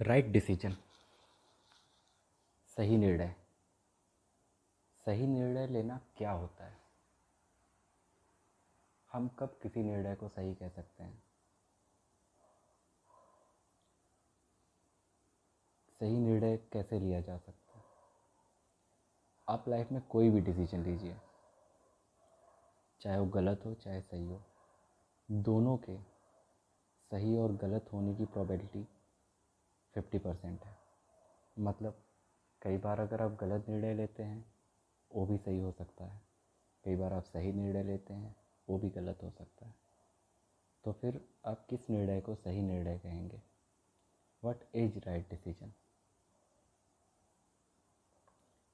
Right decision. सही निर्णय। सही निर्णय लेना क्या होता है? हम कब किसी निर्णय को सही कह सकते हैं? सही निर्णय कैसे लिया जा सकता है? आप लाइफ में कोई भी डिसीज़न लीजिए। चाहे वो गलत हो, चाहे सही हो। दोनों के सही और गलत होने की प्रोबेबिलिटी फिफ्टी परसेंट है। मतलब कई बार अगर आप गलत निर्णय लेते हैं, वो भी सही हो सकता है। कई बार आप सही निर्णय लेते हैं, वो भी गलत हो सकता है। तो फिर आप किस निर्णय को सही निर्णय कहेंगे? What is right decision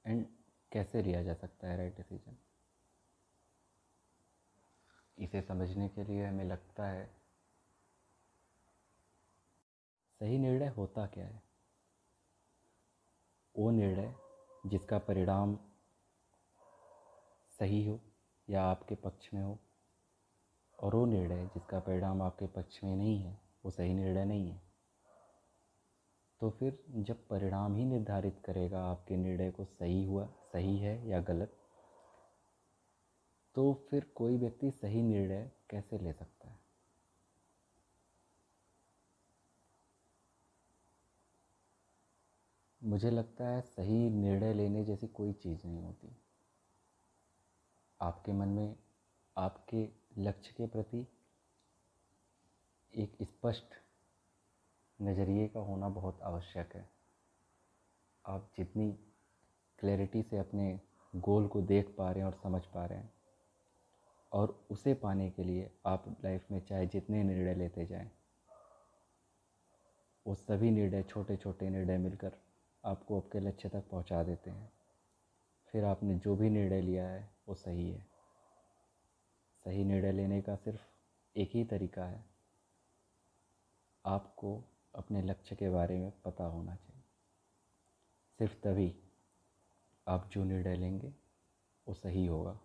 and कैसे लिया जा सकता है राइट डिसीज़न इसे समझने के लिए हमें लगता है सही निर्णय होता क्या है? वो निर्णय जिसका परिणाम सही हो या आपके पक्ष में हो, और वो निर्णय जिसका परिणाम आपके पक्ष में नहीं है, वो सही निर्णय नहीं है। तो फिर जब परिणाम ही निर्धारित करेगा आपके निर्णय को सही हुआ, सही है या गलत तो फिर कोई व्यक्ति सही निर्णय कैसे ले सकता है? मुझे लगता है सही निर्णय लेने जैसी कोई चीज़ नहीं होती। आपके मन में, आपके लक्ष्य के प्रति एक स्पष्ट नज़रिए का होना बहुत आवश्यक है। आप जितनी क्लैरिटी से अपने गोल को देख पा रहे हैं और समझ पा रहे हैं और उसे पाने के लिए आप लाइफ में चाहे जितने निर्णय लेते जाएँ, वो सभी निर्णय छोटे छोटे निर्णय मिलकर आपको आपके लक्ष्य तक पहुँचा देते हैं। फिर आपने जो भी निर्णय लिया है, वो सही है। सही निर्णय लेने का सिर्फ़ एक ही तरीका है। आपको अपने लक्ष्य के बारे में पता होना चाहिए। सिर्फ़ तभी आप जो निर्णय लेंगे, वो सही होगा।